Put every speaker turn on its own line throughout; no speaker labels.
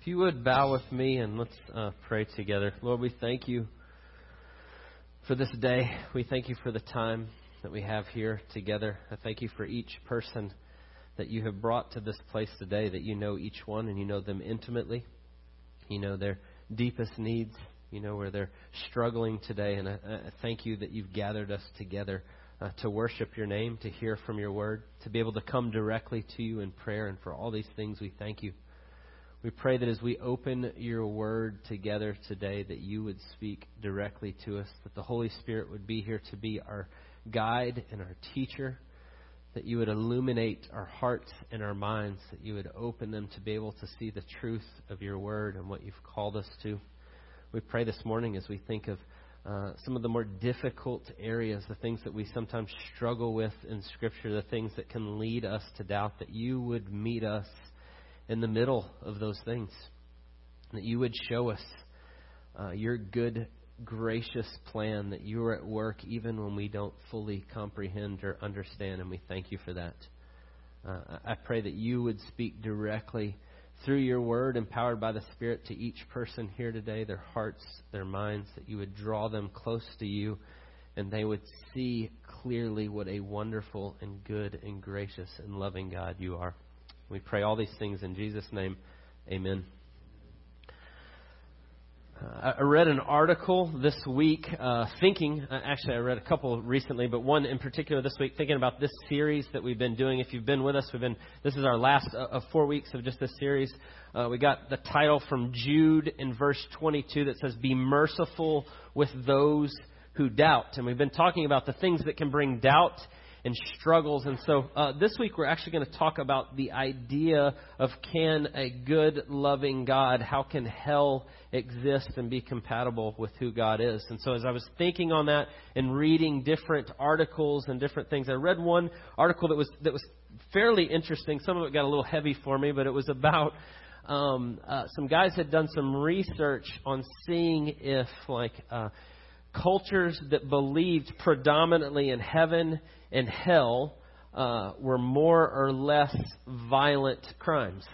If you would bow with me and let's uh, pray together. Lord, we thank you for this day. We thank you for the time that we have here together. I thank you for each person that you have brought to this place today, that you know each one and you know them intimately. You know their deepest needs. You know where they're struggling today. And I, I thank you that you've gathered us together uh, to worship your name, to hear from your word, to be able to come directly to you in prayer. And for all these things, we thank you. We pray that as we open your word together today, that you would speak directly to us, that the Holy Spirit would be here to be our guide and our teacher, that you would illuminate our hearts and our minds, that you would open them to be able to see the truth of your word and what you've called us to. We pray this morning as we think of uh, some of the more difficult areas, the things that we sometimes struggle with in Scripture, the things that can lead us to doubt, that you would meet us in the middle of those things. That you would show us uh, your good, gracious plan, that you are at work even when we don't fully comprehend or understand, and we thank you for that. Uh, I pray that you would speak directly through your word, empowered by the Spirit, to each person here today, their hearts, their minds, that you would draw them close to you and they would see clearly what a wonderful and good and gracious and loving God you are. We pray all these things in Jesus' name. Amen. Uh, I read an article this week, uh, thinking, uh, actually, I read a couple recently, but one in particular this week, thinking about this series that we've been doing. If you've been with us, we've been, this is our last uh, of four weeks of just this series. Uh, we got the title from Jude in verse 22 that says, Be merciful with those who doubt. And we've been talking about the things that can bring doubt and struggles. And so uh, this week we're actually going to talk about the idea of can a good, loving God, how can hell exist and be compatible with who God is? And so as I was thinking on that and reading different articles and different things, I read one article that was that was fairly interesting. Some of it got a little heavy for me, but it was about. Um, uh, some guys had done some research on seeing if, like, uh, cultures that believed predominantly in heaven and hell uh, were more or less violent crimes.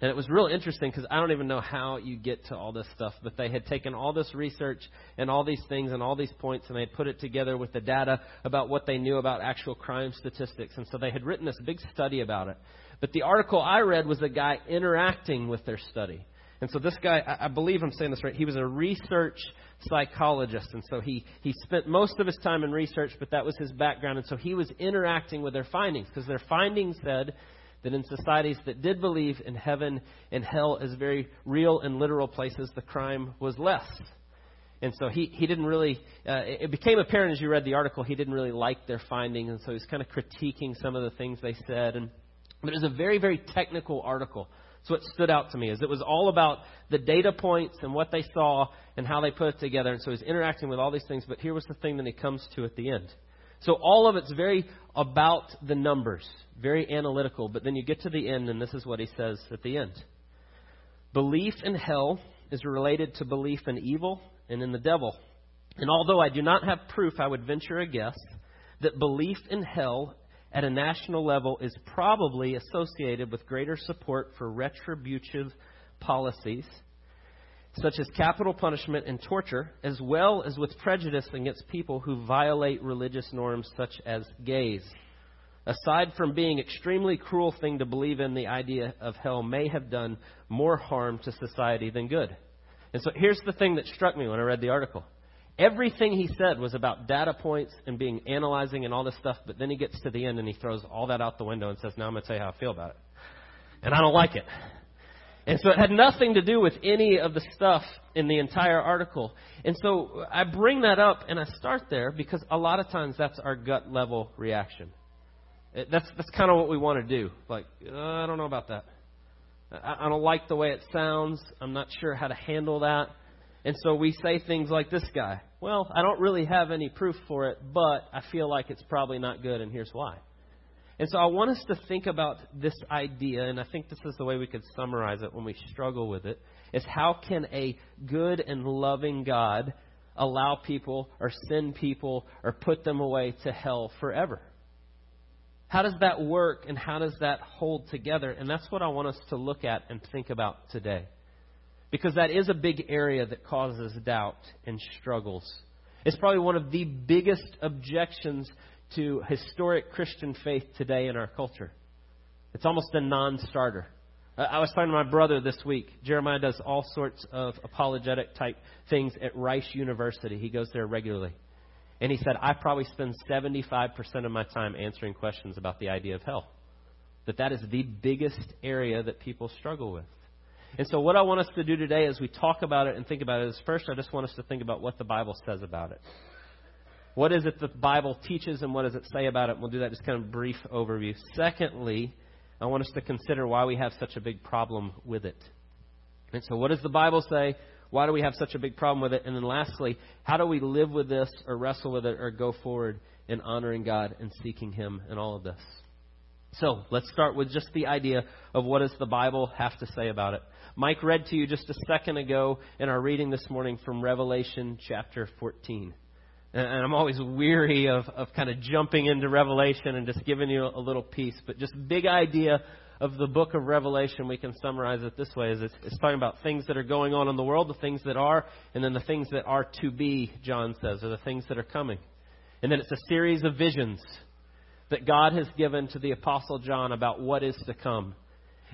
And it was real interesting because I don't even know how you get to all this stuff, but they had taken all this research and all these things and all these points and they had put it together with the data about what they knew about actual crime statistics. And so they had written this big study about it. But the article I read was a guy interacting with their study. And so this guy, I believe I'm saying this right, he was a research psychologist. And so he, he spent most of his time in research, but that was his background. And so he was interacting with their findings because their findings said that in societies that did believe in heaven and hell as very real and literal places, the crime was less. And so he, he didn't really, uh, it became apparent as you read the article, he didn't really like their findings. And so he's kind of critiquing some of the things they said. And, but it was a very, very technical article. So what stood out to me is it was all about the data points and what they saw and how they put it together. And so he's interacting with all these things. But here was the thing that he comes to at the end. So all of it's very about the numbers, very analytical. But then you get to the end, and this is what he says at the end Belief in hell is related to belief in evil and in the devil. And although I do not have proof, I would venture a guess that belief in hell at a national level is probably associated with greater support for retributive policies such as capital punishment and torture, as well as with prejudice against people who violate religious norms such as gays. Aside from being extremely cruel thing to believe in, the idea of hell may have done more harm to society than good. And so here's the thing that struck me when I read the article. Everything he said was about data points and being analyzing and all this stuff, but then he gets to the end and he throws all that out the window and says, Now I'm going to tell you how I feel about it. And I don't like it. And so it had nothing to do with any of the stuff in the entire article. And so I bring that up and I start there because a lot of times that's our gut level reaction. That's, that's kind of what we want to do. Like, uh, I don't know about that. I, I don't like the way it sounds. I'm not sure how to handle that. And so we say things like this guy. Well, I don't really have any proof for it, but I feel like it's probably not good, and here's why. And so I want us to think about this idea, and I think this is the way we could summarize it when we struggle with it, is how can a good and loving God allow people or send people or put them away to hell forever? How does that work and how does that hold together? And that's what I want us to look at and think about today. Because that is a big area that causes doubt and struggles. It's probably one of the biggest objections to historic Christian faith today in our culture. It's almost a non starter. I was talking to my brother this week. Jeremiah does all sorts of apologetic type things at Rice University. He goes there regularly. And he said, I probably spend 75% of my time answering questions about the idea of hell. That that is the biggest area that people struggle with. And so, what I want us to do today as we talk about it and think about it is first, I just want us to think about what the Bible says about it. What is it the Bible teaches and what does it say about it? We'll do that just kind of brief overview. Secondly, I want us to consider why we have such a big problem with it. And so, what does the Bible say? Why do we have such a big problem with it? And then, lastly, how do we live with this or wrestle with it or go forward in honoring God and seeking Him and all of this? So, let's start with just the idea of what does the Bible have to say about it. Mike read to you just a second ago in our reading this morning from Revelation chapter 14. And I'm always weary of, of kind of jumping into Revelation and just giving you a little piece. But just big idea of the book of Revelation, we can summarize it this way: is it's, it's talking about things that are going on in the world, the things that are, and then the things that are to be. John says, or the things that are coming. And then it's a series of visions that God has given to the apostle John about what is to come.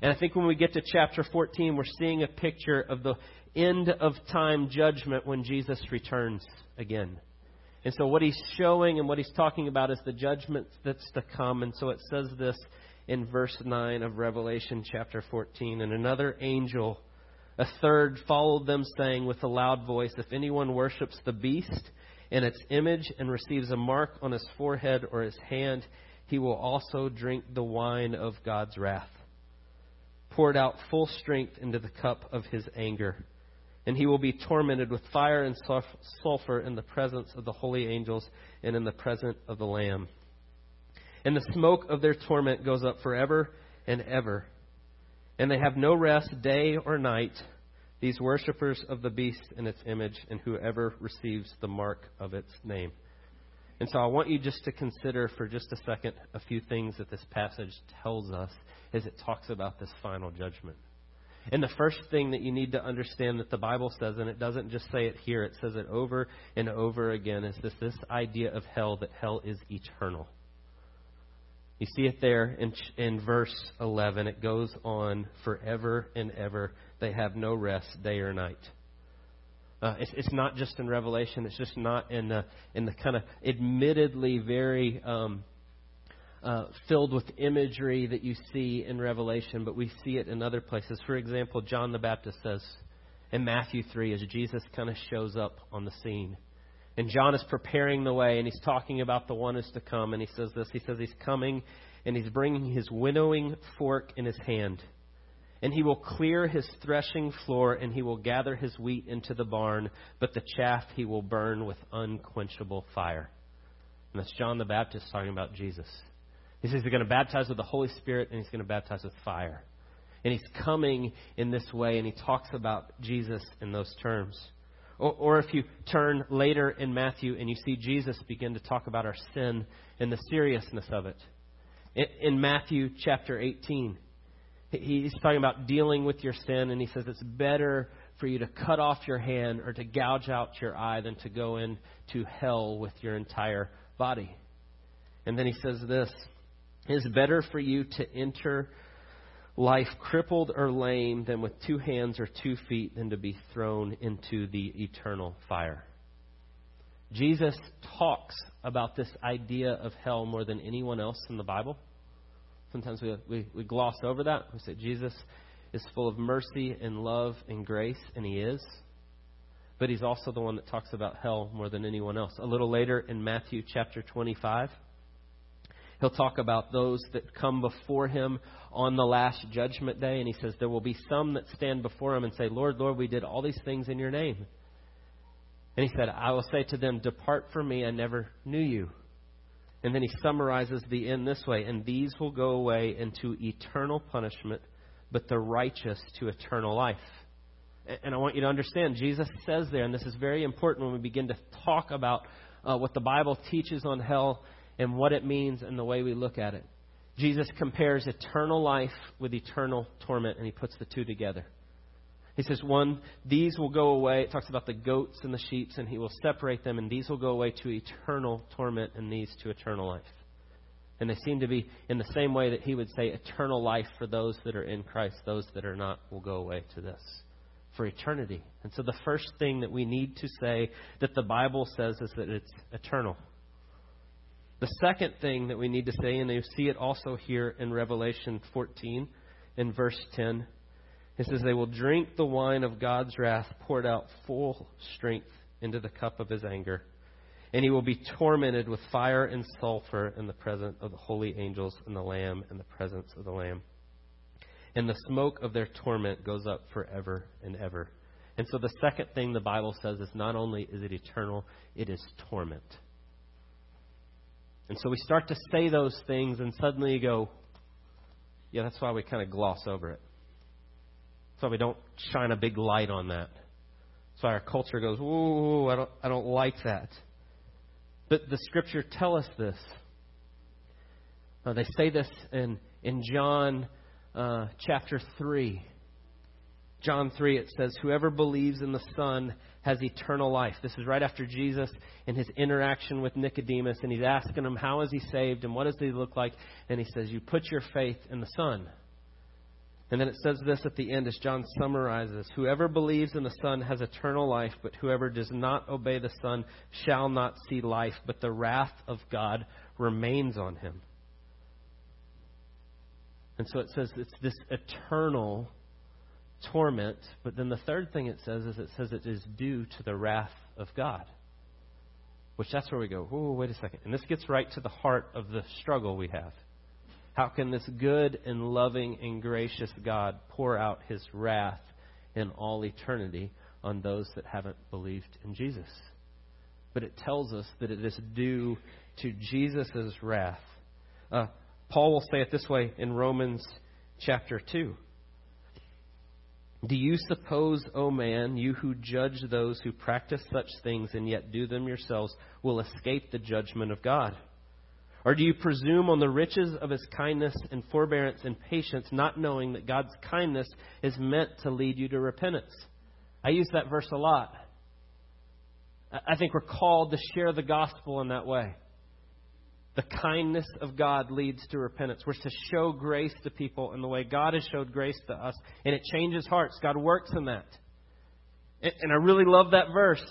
And I think when we get to chapter 14, we're seeing a picture of the end of time judgment when Jesus returns again. And so what he's showing and what he's talking about is the judgment that's to come. And so it says this in verse 9 of Revelation chapter 14. And another angel, a third, followed them, saying with a loud voice, If anyone worships the beast and its image and receives a mark on his forehead or his hand, he will also drink the wine of God's wrath poured out full strength into the cup of his anger. And he will be tormented with fire and sulfur in the presence of the holy angels and in the presence of the Lamb. And the smoke of their torment goes up forever and ever. And they have no rest day or night, these worshippers of the beast and its image, and whoever receives the mark of its name. And so I want you just to consider for just a second a few things that this passage tells us as it talks about this final judgment. And the first thing that you need to understand that the Bible says, and it doesn't just say it here, it says it over and over again, is this, this idea of hell, that hell is eternal. You see it there in, in verse 11. It goes on forever and ever. They have no rest day or night. Uh, it's, it's not just in Revelation. It's just not in the, in the kind of admittedly very um, uh, filled with imagery that you see in Revelation, but we see it in other places. For example, John the Baptist says in Matthew 3 as Jesus kind of shows up on the scene. And John is preparing the way, and he's talking about the one who's to come. And he says this He says he's coming, and he's bringing his winnowing fork in his hand. And he will clear his threshing floor, and he will gather his wheat into the barn, but the chaff he will burn with unquenchable fire. And that's John the Baptist talking about Jesus. He says he's going to baptize with the Holy Spirit and he's going to baptize with fire. And he's coming in this way, and he talks about Jesus in those terms. Or, or, if you turn later in Matthew and you see Jesus begin to talk about our sin and the seriousness of it. In, in Matthew chapter 18, he's talking about dealing with your sin, and he says it's better for you to cut off your hand or to gouge out your eye than to go into hell with your entire body. And then he says this it is better for you to enter life crippled or lame than with two hands or two feet than to be thrown into the eternal fire. Jesus talks about this idea of hell more than anyone else in the Bible. Sometimes we, we, we gloss over that. We say Jesus is full of mercy and love and grace, and he is. But he's also the one that talks about hell more than anyone else. A little later in Matthew chapter 25, He'll talk about those that come before him on the last judgment day. And he says, There will be some that stand before him and say, Lord, Lord, we did all these things in your name. And he said, I will say to them, Depart from me, I never knew you. And then he summarizes the end this way And these will go away into eternal punishment, but the righteous to eternal life. And I want you to understand, Jesus says there, and this is very important when we begin to talk about uh, what the Bible teaches on hell and what it means and the way we look at it. Jesus compares eternal life with eternal torment, and he puts the two together. He says, one, these will go away. It talks about the goats and the sheep, and he will separate them, and these will go away to eternal torment, and these to eternal life. And they seem to be in the same way that he would say eternal life for those that are in Christ. Those that are not will go away to this for eternity. And so the first thing that we need to say that the Bible says is that it's eternal. The second thing that we need to say, and you see it also here in Revelation 14 in verse 10, it says, They will drink the wine of God's wrath poured out full strength into the cup of his anger. And he will be tormented with fire and sulfur in the presence of the holy angels and the Lamb in the presence of the Lamb. And the smoke of their torment goes up forever and ever. And so the second thing the Bible says is not only is it eternal, it is torment. And so we start to say those things, and suddenly you go, yeah, that's why we kind of gloss over it. Why we don't shine a big light on that. Why our culture goes, "Ooh, I don't, I don't like that." But the Scripture tell us this. Uh, they say this in in John uh, chapter three. John 3, it says, Whoever believes in the Son has eternal life. This is right after Jesus and his interaction with Nicodemus, and he's asking him, How is he saved and what does he look like? And he says, You put your faith in the Son. And then it says this at the end as John summarizes Whoever believes in the Son has eternal life, but whoever does not obey the Son shall not see life, but the wrath of God remains on him. And so it says it's this eternal torment, but then the third thing it says is it says it is due to the wrath of God. Which that's where we go, oh, wait a second. And this gets right to the heart of the struggle we have. How can this good and loving and gracious God pour out his wrath in all eternity on those that haven't believed in Jesus? But it tells us that it is due to Jesus' wrath. Uh, Paul will say it this way in Romans chapter 2. Do you suppose, O oh man, you who judge those who practice such things and yet do them yourselves, will escape the judgment of God? Or do you presume on the riches of his kindness and forbearance and patience, not knowing that God's kindness is meant to lead you to repentance? I use that verse a lot. I think we're called to share the gospel in that way. The kindness of God leads to repentance. We're to show grace to people in the way God has showed grace to us, and it changes hearts. God works in that. And I really love that verse.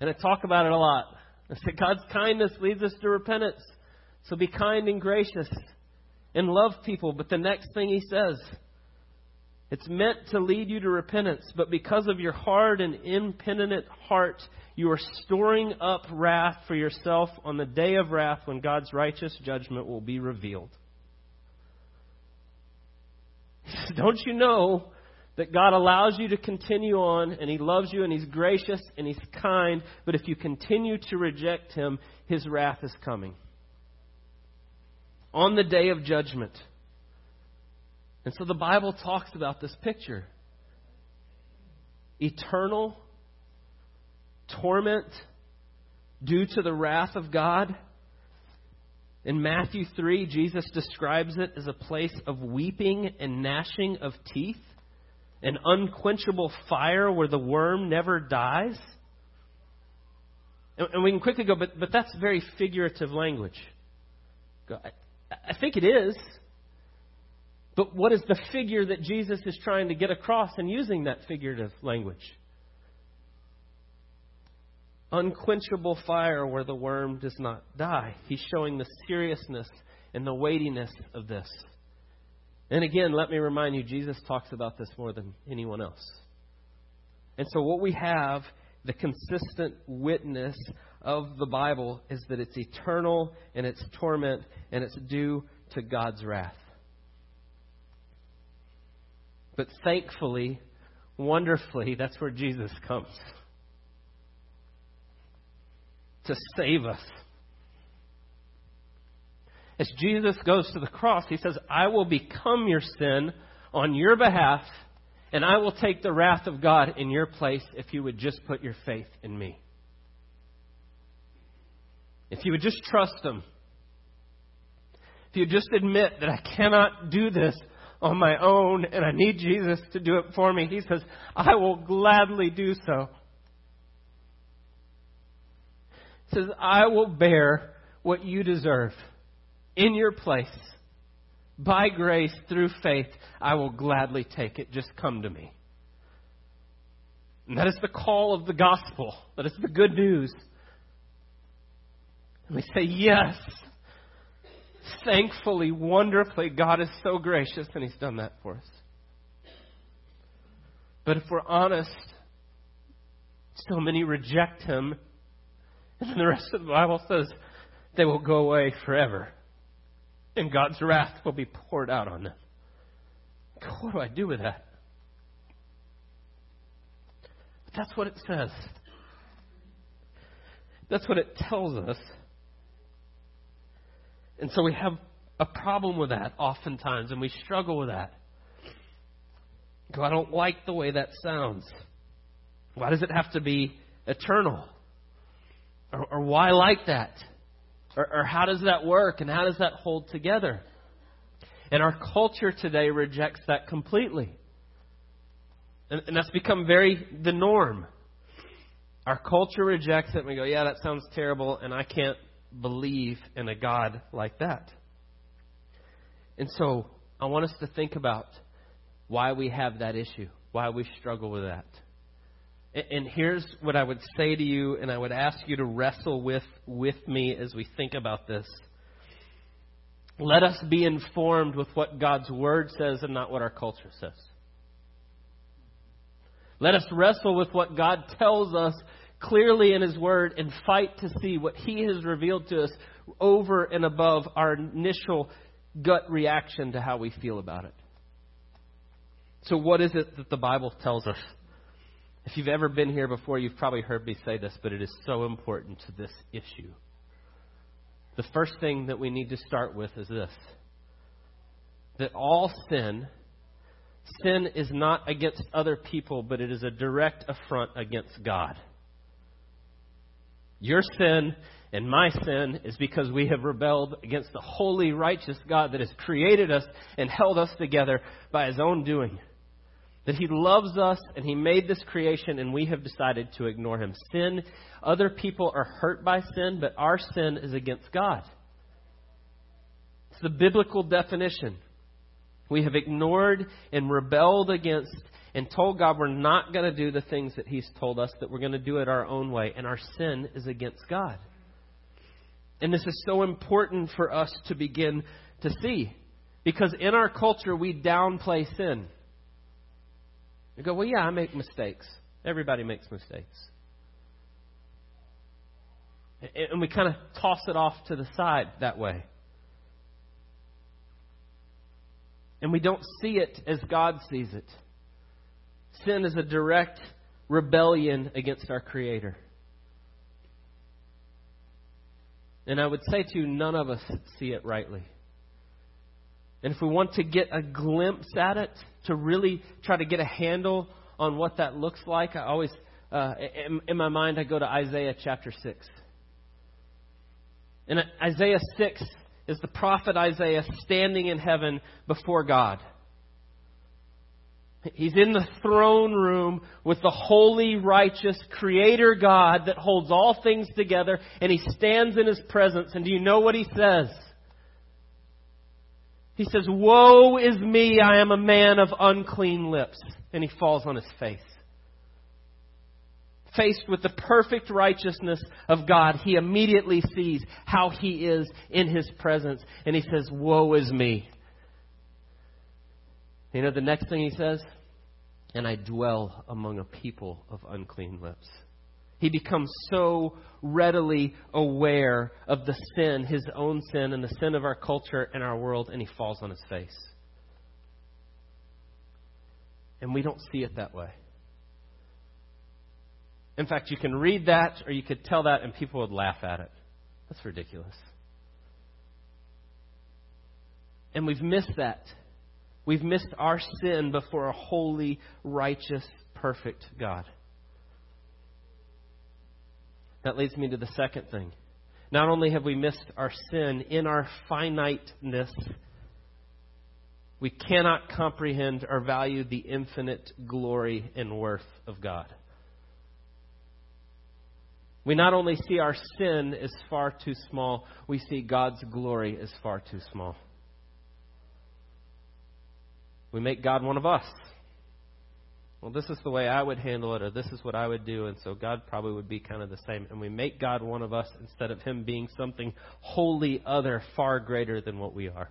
And I talk about it a lot. I say God's kindness leads us to repentance. So be kind and gracious and love people. But the next thing he says, it's meant to lead you to repentance, but because of your hard and impenitent heart, you are storing up wrath for yourself on the day of wrath when God's righteous judgment will be revealed. Don't you know that God allows you to continue on and He loves you and He's gracious and He's kind, but if you continue to reject Him, His wrath is coming. On the day of judgment. And so the Bible talks about this picture eternal torment due to the wrath of God. In Matthew 3, Jesus describes it as a place of weeping and gnashing of teeth, an unquenchable fire where the worm never dies. And we can quickly go, but, but that's very figurative language. I think it is. But what is the figure that Jesus is trying to get across in using that figurative language? unquenchable fire where the worm does not die. He's showing the seriousness and the weightiness of this. And again, let me remind you, Jesus talks about this more than anyone else. And so, what we have, the consistent witness of the Bible, is that it's eternal and it's torment and it's due to God's wrath. But thankfully, wonderfully, that's where Jesus comes to save us. As Jesus goes to the cross, he says, I will become your sin on your behalf, and I will take the wrath of God in your place if you would just put your faith in me. If you would just trust Him. If you just admit that I cannot do this on my own and I need Jesus to do it for me, he says, I will gladly do so. He says, I will bear what you deserve in your place. By grace, through faith, I will gladly take it. Just come to me. And that is the call of the gospel. That is the good news. And we say, Yes. Thankfully, wonderfully, God is so gracious and He's done that for us. But if we're honest, so many reject Him. And the rest of the Bible says they will go away forever. And God's wrath will be poured out on them. What do I do with that? But that's what it says. That's what it tells us. And so we have a problem with that oftentimes, and we struggle with that. Go, I don't like the way that sounds. Why does it have to be eternal? Or, or why like that? Or, or how does that work? And how does that hold together? And our culture today rejects that completely. And, and that's become very the norm. Our culture rejects it and we go, yeah, that sounds terrible, and I can't believe in a God like that. And so I want us to think about why we have that issue, why we struggle with that. And here's what I would say to you, and I would ask you to wrestle with, with me as we think about this. Let us be informed with what God's Word says and not what our culture says. Let us wrestle with what God tells us clearly in His Word and fight to see what He has revealed to us over and above our initial gut reaction to how we feel about it. So, what is it that the Bible tells us? If you've ever been here before, you've probably heard me say this, but it is so important to this issue. The first thing that we need to start with is this that all sin, sin is not against other people, but it is a direct affront against God. Your sin and my sin is because we have rebelled against the holy, righteous God that has created us and held us together by his own doing that He loves us and He made this creation and we have decided to ignore Him. Sin, other people are hurt by sin, but our sin is against God. It's the biblical definition. We have ignored and rebelled against and told God we're not going to do the things that He's told us, that we're going to do it our own way, and our sin is against God. And this is so important for us to begin to see. Because in our culture, we downplay sin. You go, well, yeah, I make mistakes. Everybody makes mistakes. And we kind of toss it off to the side that way. And we don't see it as God sees it. Sin is a direct rebellion against our Creator. And I would say to you, none of us see it rightly. And if we want to get a glimpse at it, to really try to get a handle on what that looks like, I always, uh, in, in my mind, I go to Isaiah chapter 6. And Isaiah 6 is the prophet Isaiah standing in heaven before God. He's in the throne room with the holy, righteous Creator God that holds all things together, and he stands in his presence. And do you know what he says? He says, Woe is me, I am a man of unclean lips. And he falls on his face. Faced with the perfect righteousness of God, he immediately sees how he is in his presence. And he says, Woe is me. You know the next thing he says? And I dwell among a people of unclean lips. He becomes so readily aware of the sin, his own sin, and the sin of our culture and our world, and he falls on his face. And we don't see it that way. In fact, you can read that or you could tell that, and people would laugh at it. That's ridiculous. And we've missed that. We've missed our sin before a holy, righteous, perfect God. That leads me to the second thing. Not only have we missed our sin in our finiteness, we cannot comprehend or value the infinite glory and worth of God. We not only see our sin as far too small, we see God's glory as far too small. We make God one of us. Well, this is the way I would handle it, or this is what I would do, and so God probably would be kind of the same. And we make God one of us instead of Him being something wholly other, far greater than what we are.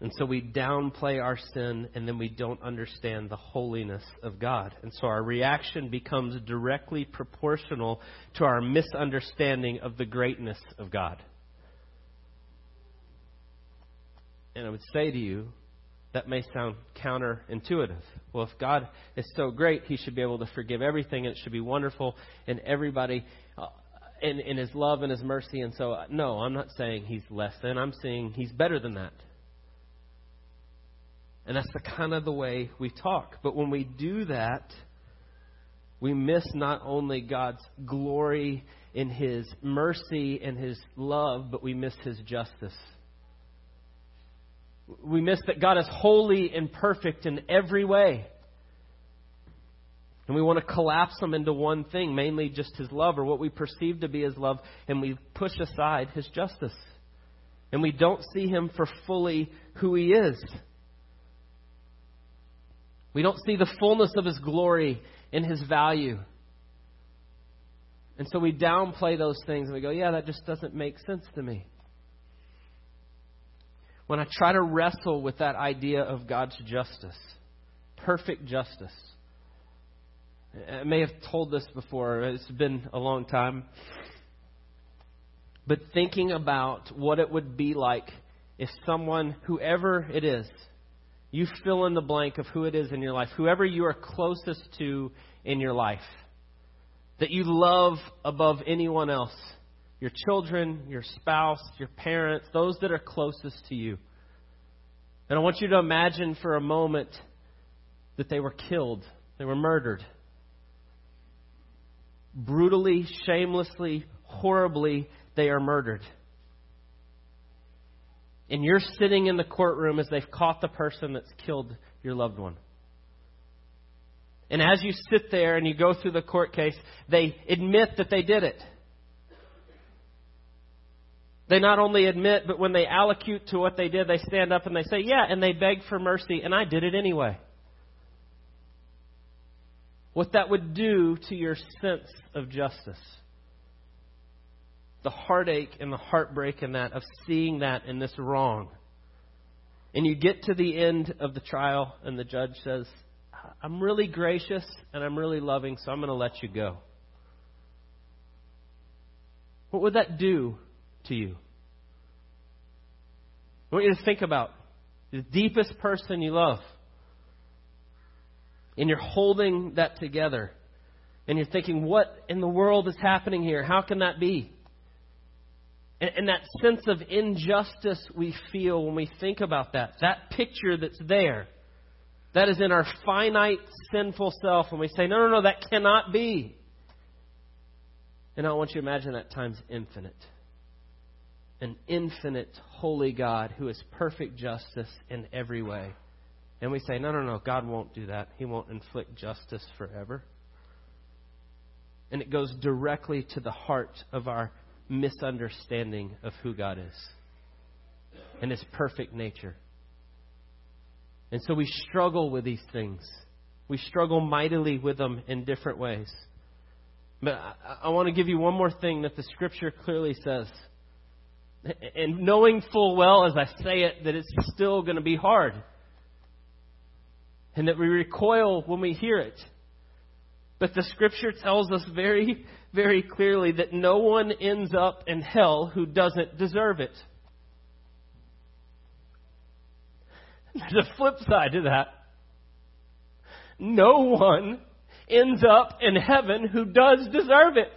And so we downplay our sin and then we don't understand the holiness of God. And so our reaction becomes directly proportional to our misunderstanding of the greatness of God. And I would say to you, that may sound counterintuitive. Well, if God is so great, He should be able to forgive everything, and it should be wonderful, and everybody uh, in, in His love and His mercy. And so, uh, no, I'm not saying He's less than. I'm saying He's better than that. And that's the kind of the way we talk. But when we do that, we miss not only God's glory in His mercy and His love, but we miss His justice. We miss that God is holy and perfect in every way. And we want to collapse them into one thing, mainly just His love or what we perceive to be His love, and we push aside His justice. And we don't see Him for fully who He is. We don't see the fullness of His glory and His value. And so we downplay those things and we go, yeah, that just doesn't make sense to me. When I try to wrestle with that idea of God's justice, perfect justice, I may have told this before, it's been a long time. But thinking about what it would be like if someone, whoever it is, you fill in the blank of who it is in your life, whoever you are closest to in your life, that you love above anyone else your children, your spouse, your parents, those that are closest to you. And I want you to imagine for a moment that they were killed, they were murdered. Brutally, shamelessly, horribly, they are murdered and you're sitting in the courtroom as they've caught the person that's killed your loved one. And as you sit there and you go through the court case, they admit that they did it. They not only admit, but when they allocute to what they did, they stand up and they say, Yeah, and they beg for mercy, and I did it anyway. What that would do to your sense of justice the heartache and the heartbreak in that of seeing that in this wrong. And you get to the end of the trial, and the judge says, I'm really gracious and I'm really loving, so I'm going to let you go. What would that do to you? I want you to think about the deepest person you love. And you're holding that together. And you're thinking, what in the world is happening here? How can that be? And, and that sense of injustice we feel when we think about that, that picture that's there, that is in our finite, sinful self, and we say, no, no, no, that cannot be. And I want you to imagine that times infinite. An infinite, holy God who is perfect justice in every way. And we say, no, no, no, God won't do that. He won't inflict justice forever. And it goes directly to the heart of our misunderstanding of who God is and His perfect nature. And so we struggle with these things. We struggle mightily with them in different ways. But I, I want to give you one more thing that the Scripture clearly says. And knowing full well as I say it that it's still going to be hard. And that we recoil when we hear it. But the Scripture tells us very very clearly that no one ends up in hell who doesn't deserve it. There's a flip side to that. No one ends up in heaven who does deserve it.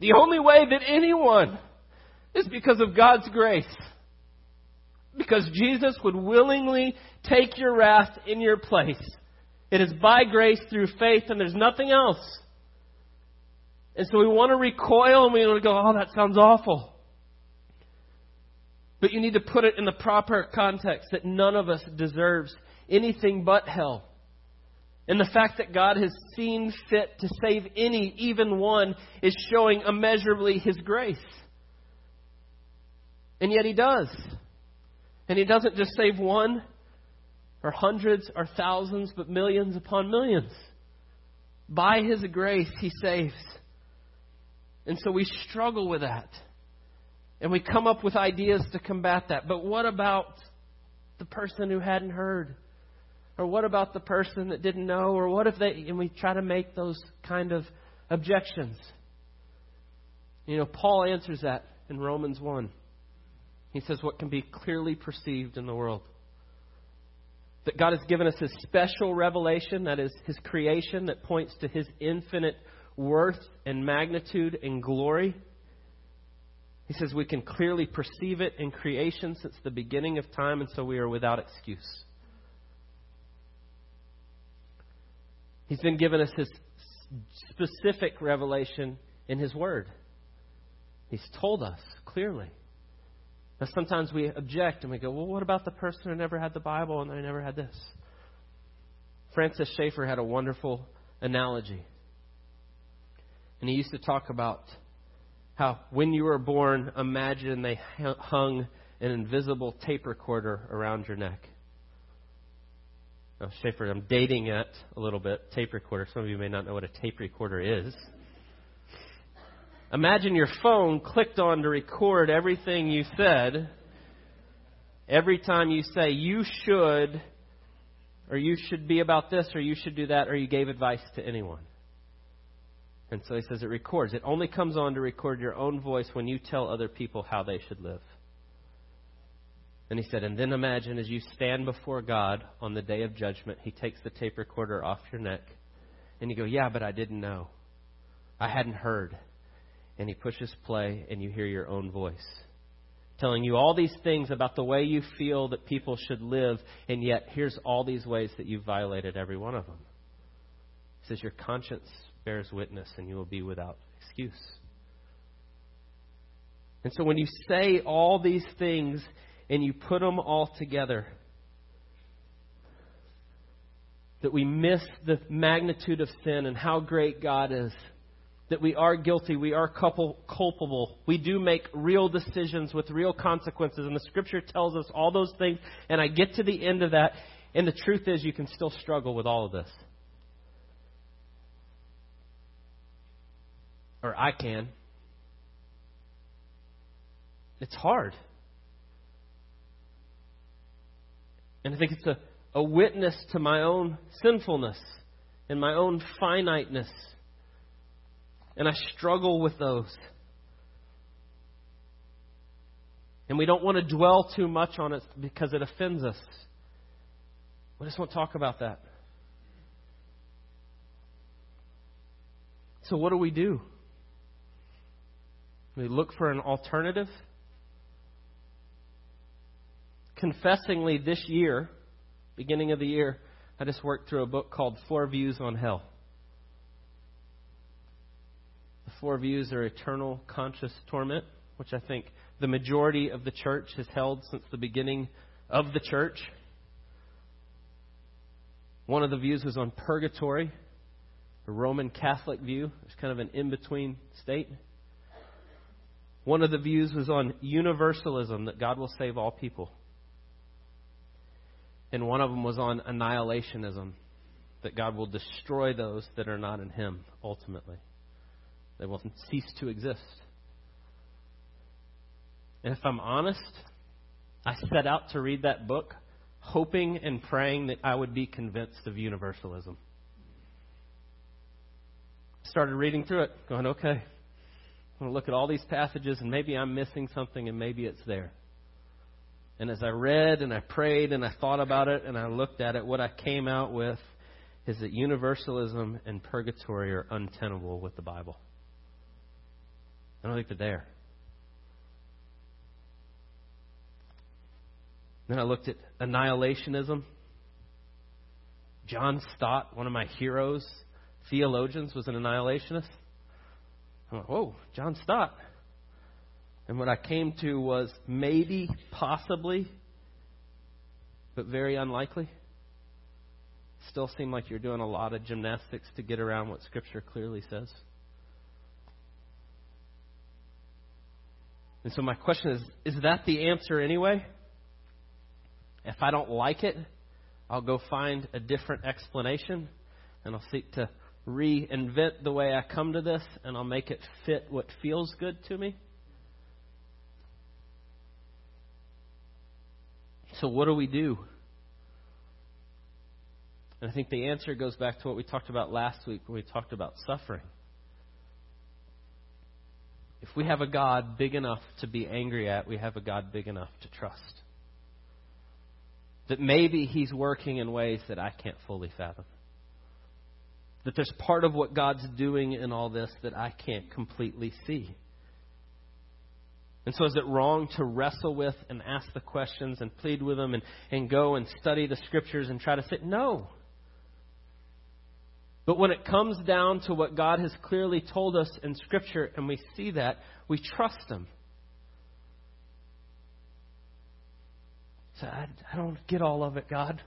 The only way that anyone is because of God's grace. Because Jesus would willingly take your wrath in your place it is by grace through faith, and there's nothing else. And so we want to recoil and we want to go, oh, that sounds awful. But you need to put it in the proper context that none of us deserves anything but hell. And the fact that God has seen fit to save any, even one, is showing immeasurably His grace. And yet He does. And He doesn't just save one, or hundreds, or thousands, but millions upon millions. By His grace, He saves. And so we struggle with that. And we come up with ideas to combat that. But what about the person who hadn't heard? Or what about the person that didn't know? Or what if they, and we try to make those kind of objections. You know, Paul answers that in Romans 1. He says, What can be clearly perceived in the world? That God has given us His special revelation, that is His creation, that points to His infinite worth and magnitude and glory. He says we can clearly perceive it in creation since the beginning of time, and so we are without excuse. He's been given us his specific revelation in his word. He's told us clearly. Now, sometimes we object and we go, well, what about the person who never had the Bible and they never had this? Francis Schaeffer had a wonderful analogy. And he used to talk about how when you were born, imagine they hung an invisible tape recorder around your neck. Now, Schaeffer, I'm dating it a little bit. Tape recorder. Some of you may not know what a tape recorder is. Imagine your phone clicked on to record everything you said. Every time you say you should, or you should be about this, or you should do that, or you gave advice to anyone. And so he says it records. It only comes on to record your own voice when you tell other people how they should live. And he said, and then imagine as you stand before God on the day of judgment, he takes the tape recorder off your neck. And you go, yeah, but I didn't know. I hadn't heard. And he pushes play, and you hear your own voice telling you all these things about the way you feel that people should live, and yet here's all these ways that you've violated every one of them. He says, Your conscience bears witness, and you will be without excuse. And so when you say all these things and you put them all together, that we miss the magnitude of sin and how great God is. That we are guilty, we are culpable, we do make real decisions with real consequences, and the Scripture tells us all those things. And I get to the end of that, and the truth is, you can still struggle with all of this. Or I can. It's hard. And I think it's a, a witness to my own sinfulness and my own finiteness. And I struggle with those. And we don't want to dwell too much on it because it offends us. We just won't talk about that. So, what do we do? We look for an alternative confessingly this year, beginning of the year, I just worked through a book called Four Views on Hell. The four views are eternal conscious torment, which I think the majority of the church has held since the beginning of the church. One of the views was on purgatory, a Roman Catholic view. It's kind of an in between state. One of the views was on universalism, that God will save all people and one of them was on annihilationism that God will destroy those that are not in Him ultimately. They will cease to exist. And if I'm honest, I set out to read that book hoping and praying that I would be convinced of universalism. Started reading through it, going, okay, I'm going to look at all these passages and maybe I'm missing something and maybe it's there. And as I read and I prayed and I thought about it and I looked at it, what I came out with is that universalism and purgatory are untenable with the Bible. I don't think they're there. Then I looked at annihilationism. John Stott, one of my heroes, theologians, was an annihilationist. I'm like, whoa, John Stott. And what I came to was maybe, possibly, but very unlikely. Still seem like you're doing a lot of gymnastics to get around what Scripture clearly says. And so my question is is that the answer anyway? If I don't like it, I'll go find a different explanation and I'll seek to reinvent the way I come to this and I'll make it fit what feels good to me. So, what do we do? And I think the answer goes back to what we talked about last week when we talked about suffering. If we have a God big enough to be angry at, we have a God big enough to trust. That maybe He's working in ways that I can't fully fathom. That there's part of what God's doing in all this that I can't completely see. And so, is it wrong to wrestle with and ask the questions and plead with them and, and go and study the scriptures and try to say, no. But when it comes down to what God has clearly told us in Scripture and we see that, we trust Him. So I, I don't get all of it, God.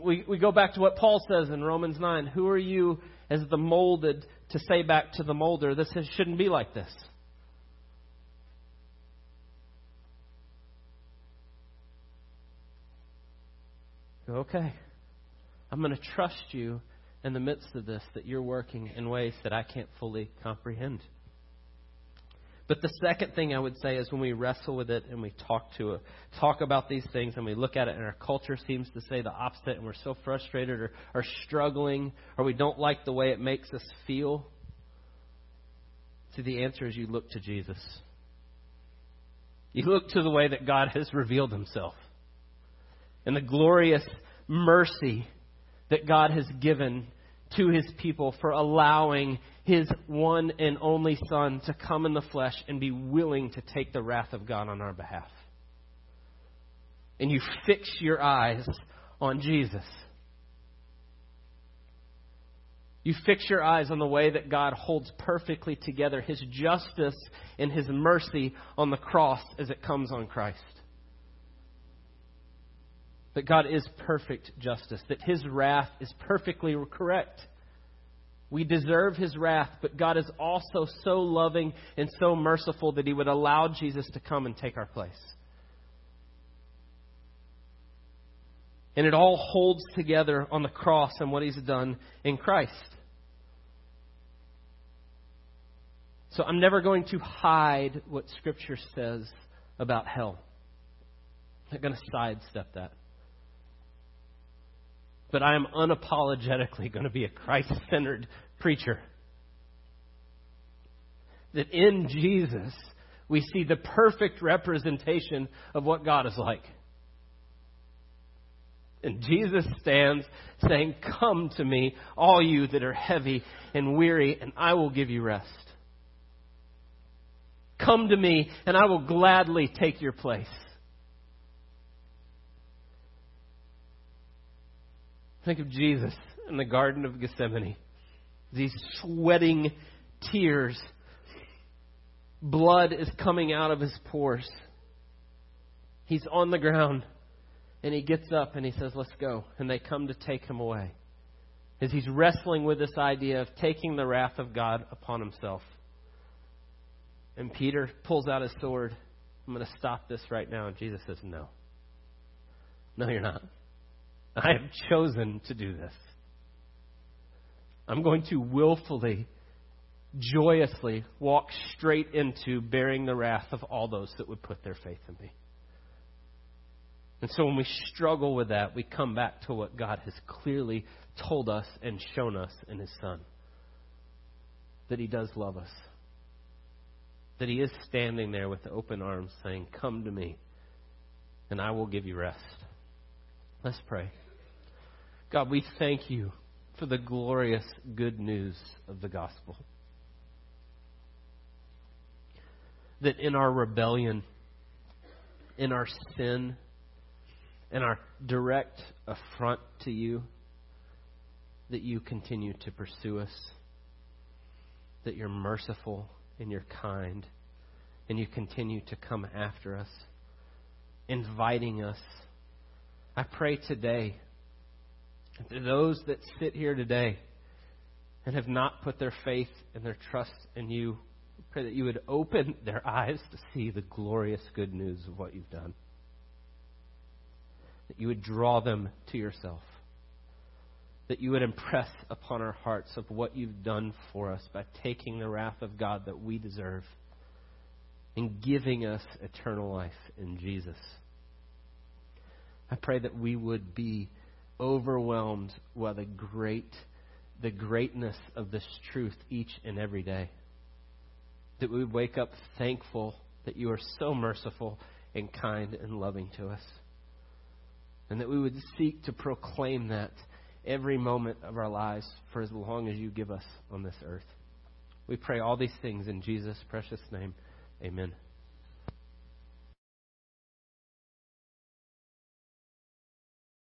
We, we go back to what Paul says in Romans 9. Who are you as the molded to say back to the molder, this shouldn't be like this? Okay. I'm going to trust you in the midst of this that you're working in ways that I can't fully comprehend. But the second thing I would say is when we wrestle with it and we talk to it, talk about these things and we look at it and our culture seems to say the opposite and we're so frustrated or, or struggling or we don't like the way it makes us feel. See, the answer is you look to Jesus. You look to the way that God has revealed himself and the glorious mercy that God has given to his people for allowing his one and only Son to come in the flesh and be willing to take the wrath of God on our behalf. And you fix your eyes on Jesus. You fix your eyes on the way that God holds perfectly together his justice and his mercy on the cross as it comes on Christ that God is perfect justice, that his wrath is perfectly correct. We deserve his wrath, but God is also so loving and so merciful that he would allow Jesus to come and take our place. And it all holds together on the cross and what he's done in Christ. So I'm never going to hide what Scripture says about hell. I'm not going to sidestep that but I am unapologetically going to be a Christ centered preacher. That in Jesus, we see the perfect representation of what God is like. And Jesus stands saying, Come to me, all you that are heavy and weary, and I will give you rest. Come to me, and I will gladly take your place. Think of Jesus in the Garden of Gethsemane. These sweating tears. Blood is coming out of his pores. He's on the ground and he gets up and he says, Let's go. And they come to take him away. As he's wrestling with this idea of taking the wrath of God upon himself. And Peter pulls out his sword. I'm going to stop this right now. And Jesus says, No. No, you're not. I have chosen to do this. I'm going to willfully, joyously walk straight into bearing the wrath of all those that would put their faith in me. And so when we struggle with that, we come back to what God has clearly told us and shown us in His Son that He does love us, that He is standing there with open arms saying, Come to me, and I will give you rest. Let's pray. God, we thank you for the glorious good news of the gospel. That in our rebellion, in our sin, in our direct affront to you, that you continue to pursue us. that you're merciful and you're kind and you continue to come after us, inviting us. I pray today that those that sit here today and have not put their faith and their trust in you, pray that you would open their eyes to see the glorious good news of what you've done. That you would draw them to yourself. That you would impress upon our hearts of what you've done for us by taking the wrath of God that we deserve and giving us eternal life in Jesus. I pray that we would be overwhelmed by the great the greatness of this truth each and every day. That we would wake up thankful that you are so merciful and kind and loving to us. And that we would seek to proclaim that every moment of our lives for as long as you give us on this earth. We pray all these things in Jesus' precious name. Amen.